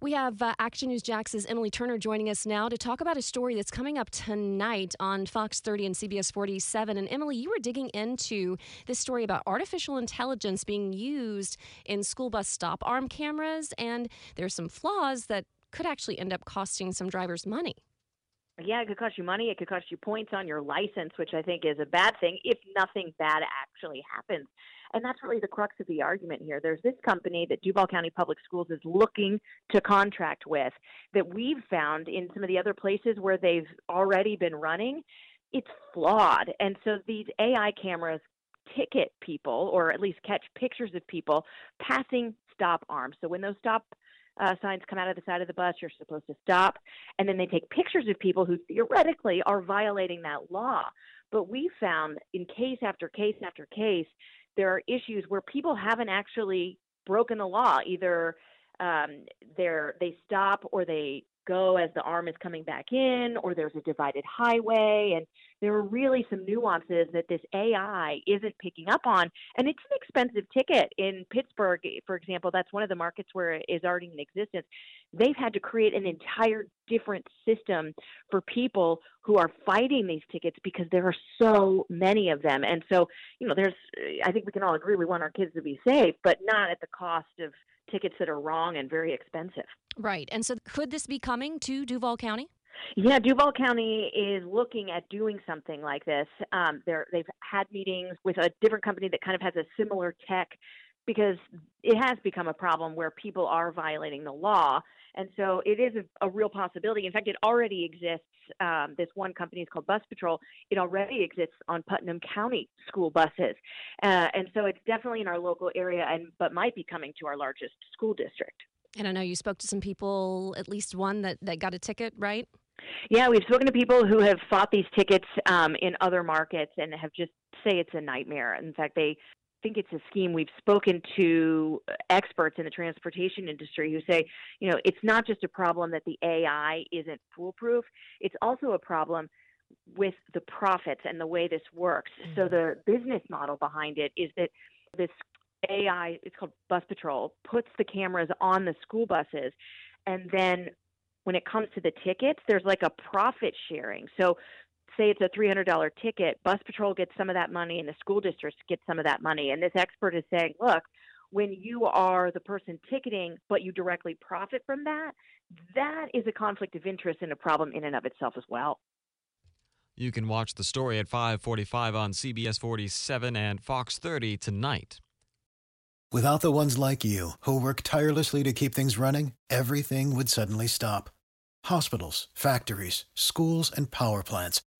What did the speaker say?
We have uh, Action News Jax's Emily Turner joining us now to talk about a story that's coming up tonight on Fox 30 and CBS 47. And Emily, you were digging into this story about artificial intelligence being used in school bus stop arm cameras, and there's some flaws that could actually end up costing some drivers money. Yeah, it could cost you money. It could cost you points on your license, which I think is a bad thing if nothing bad actually happens. And that's really the crux of the argument here. There's this company that Duval County Public Schools is looking to contract with that we've found in some of the other places where they've already been running. It's flawed. And so these AI cameras ticket people or at least catch pictures of people passing stop arms. So when those stop uh, signs come out of the side of the bus, you're supposed to stop. And then they take pictures of people who theoretically are violating that law. But we found in case after case after case there are issues where people haven't actually broken the law. Either um, they're they stop or they go as the arm is coming back in, or there's a divided highway, and there are really some nuances that this AI isn't picking up on. And it's an expensive ticket in Pittsburgh, for example. That's one of the markets where it is already in existence. They've had to create an entire different system for people who are fighting these tickets because there are so many of them. And so, you know, there's, I think we can all agree we want our kids to be safe, but not at the cost of tickets that are wrong and very expensive. Right. And so, could this be coming to Duval County? Yeah, Duval County is looking at doing something like this. Um, they've had meetings with a different company that kind of has a similar tech because it has become a problem where people are violating the law. And so it is a, a real possibility. In fact, it already exists. Um, this one company is called Bus Patrol. It already exists on Putnam County school buses. Uh, and so it's definitely in our local area, and but might be coming to our largest school district. And I know you spoke to some people, at least one that, that got a ticket, right? Yeah, we've spoken to people who have fought these tickets um, in other markets and have just say it's a nightmare. In fact, they think it's a scheme. We've spoken to experts in the transportation industry who say, you know, it's not just a problem that the AI isn't foolproof, it's also a problem with the profits and the way this works. Mm-hmm. So the business model behind it is that this AI, it's called Bus Patrol, puts the cameras on the school buses and then when it comes to the tickets, there's like a profit sharing. So say it's a $300 ticket, bus patrol gets some of that money and the school district gets some of that money. And this expert is saying, look, when you are the person ticketing, but you directly profit from that, that is a conflict of interest and a problem in and of itself as well. You can watch the story at 5:45 on CBS 47 and Fox 30 tonight. Without the ones like you who work tirelessly to keep things running, everything would suddenly stop. Hospitals, factories, schools, and power plants